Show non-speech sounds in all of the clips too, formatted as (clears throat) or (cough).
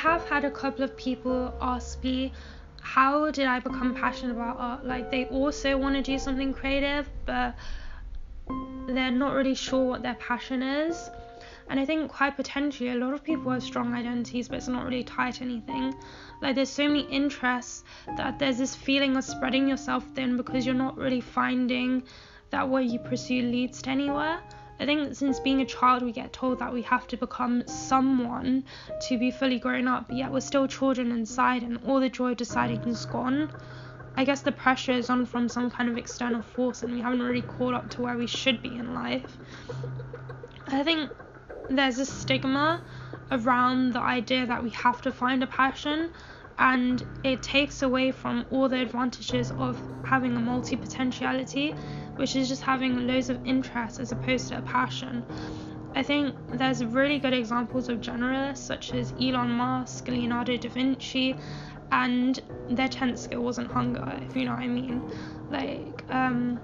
have had a couple of people ask me how did I become passionate about art? Like they also want to do something creative, but they're not really sure what their passion is. And I think quite potentially a lot of people have strong identities, but it's not really tied to anything. Like there's so many interests that there's this feeling of spreading yourself thin because you're not really finding that what you pursue leads to anywhere. I think that since being a child, we get told that we have to become someone to be fully grown up, yet we're still children inside, and all the joy of deciding is gone. I guess the pressure is on from some kind of external force, and we haven't really caught up to where we should be in life. I think there's a stigma around the idea that we have to find a passion and it takes away from all the advantages of having a multi potentiality, which is just having loads of interests as opposed to a passion. I think there's really good examples of generalists such as Elon Musk, Leonardo da Vinci, and their 10th skill wasn't hunger, if you know what I mean. Like, um,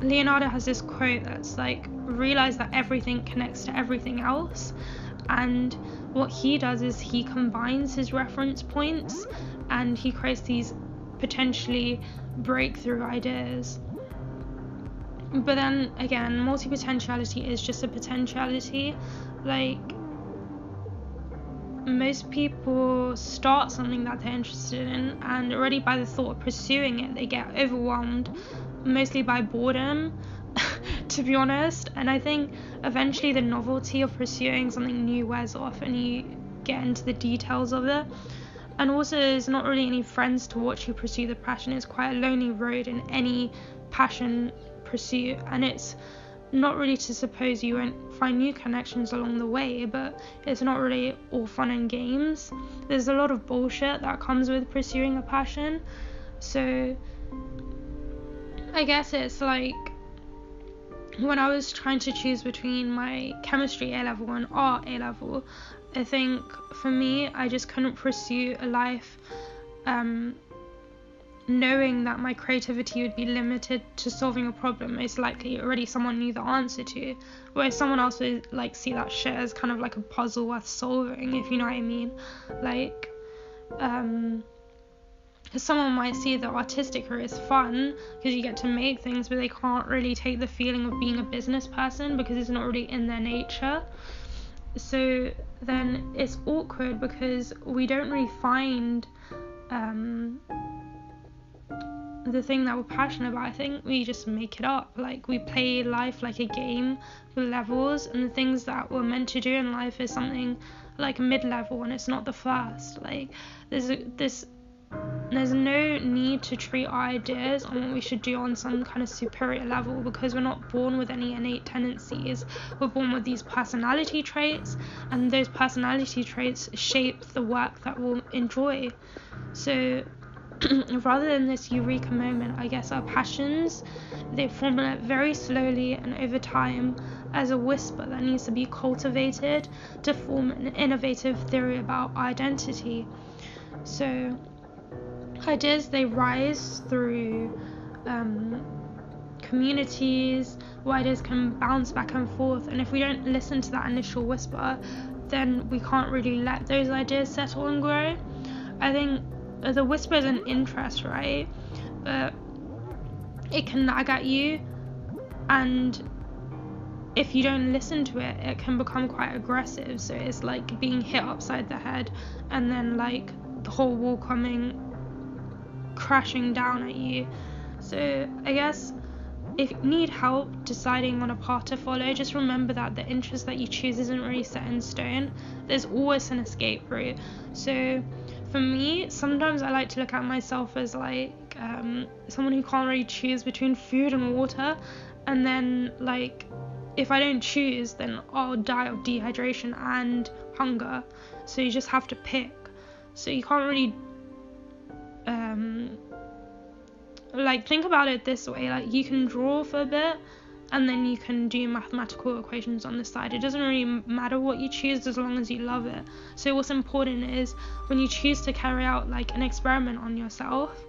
Leonardo has this quote that's like, realize that everything connects to everything else. And what he does is he combines his reference points and he creates these potentially breakthrough ideas. But then again, multi potentiality is just a potentiality. Like, most people start something that they're interested in, and already by the thought of pursuing it, they get overwhelmed mostly by boredom, to be honest. And I think eventually the novelty of pursuing something new wears off and you get into the details of it. And also, there's not really any friends to watch you pursue the passion. It's quite a lonely road in any passion pursuit, and it's not really to suppose you won't find new connections along the way, but it's not really all fun and games. There's a lot of bullshit that comes with pursuing a passion. So, I guess it's like when I was trying to choose between my chemistry A level and art A level, I think for me, I just couldn't pursue a life um, knowing that my creativity would be limited to solving a problem. Most likely already someone knew the answer to whereas someone else would like see that shit as kind of like a puzzle worth solving if you know what i mean. Like um because someone might see the artistic career as fun because you get to make things, but they can't really take the feeling of being a business person because it's not really in their nature. So then it's awkward because we don't really find um, the thing that we're passionate about. I think we just make it up. Like we play life like a game with levels, and the things that we're meant to do in life is something like a mid level, and it's not the first. Like there's a, this there's no need to treat our ideas on what we should do on some kind of superior level because we're not born with any innate tendencies. We're born with these personality traits, and those personality traits shape the work that we'll enjoy. So, (clears throat) rather than this eureka moment, I guess our passions they formulate very slowly and over time as a whisper that needs to be cultivated to form an innovative theory about identity. So, ideas they rise through um, communities where ideas can bounce back and forth and if we don't listen to that initial whisper then we can't really let those ideas settle and grow. I think the whisper is an interest right? But it can nag at you and if you don't listen to it it can become quite aggressive. So it's like being hit upside the head and then like the whole wall coming crashing down at you. So I guess if you need help deciding on a path to follow, just remember that the interest that you choose isn't really set in stone. There's always an escape route. So for me, sometimes I like to look at myself as like um, someone who can't really choose between food and water, and then like if I don't choose, then I'll die of dehydration and hunger. So you just have to pick. So you can't really um, like think about it this way like you can draw for a bit and then you can do mathematical equations on the side. It doesn't really matter what you choose as long as you love it. So what's important is when you choose to carry out like an experiment on yourself,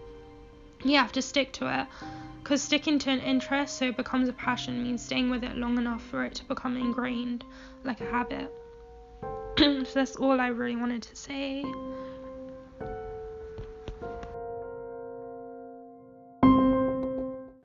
you have to stick to it. Because sticking to an interest so it becomes a passion means staying with it long enough for it to become ingrained, like a habit. (clears throat) so that's all I really wanted to say.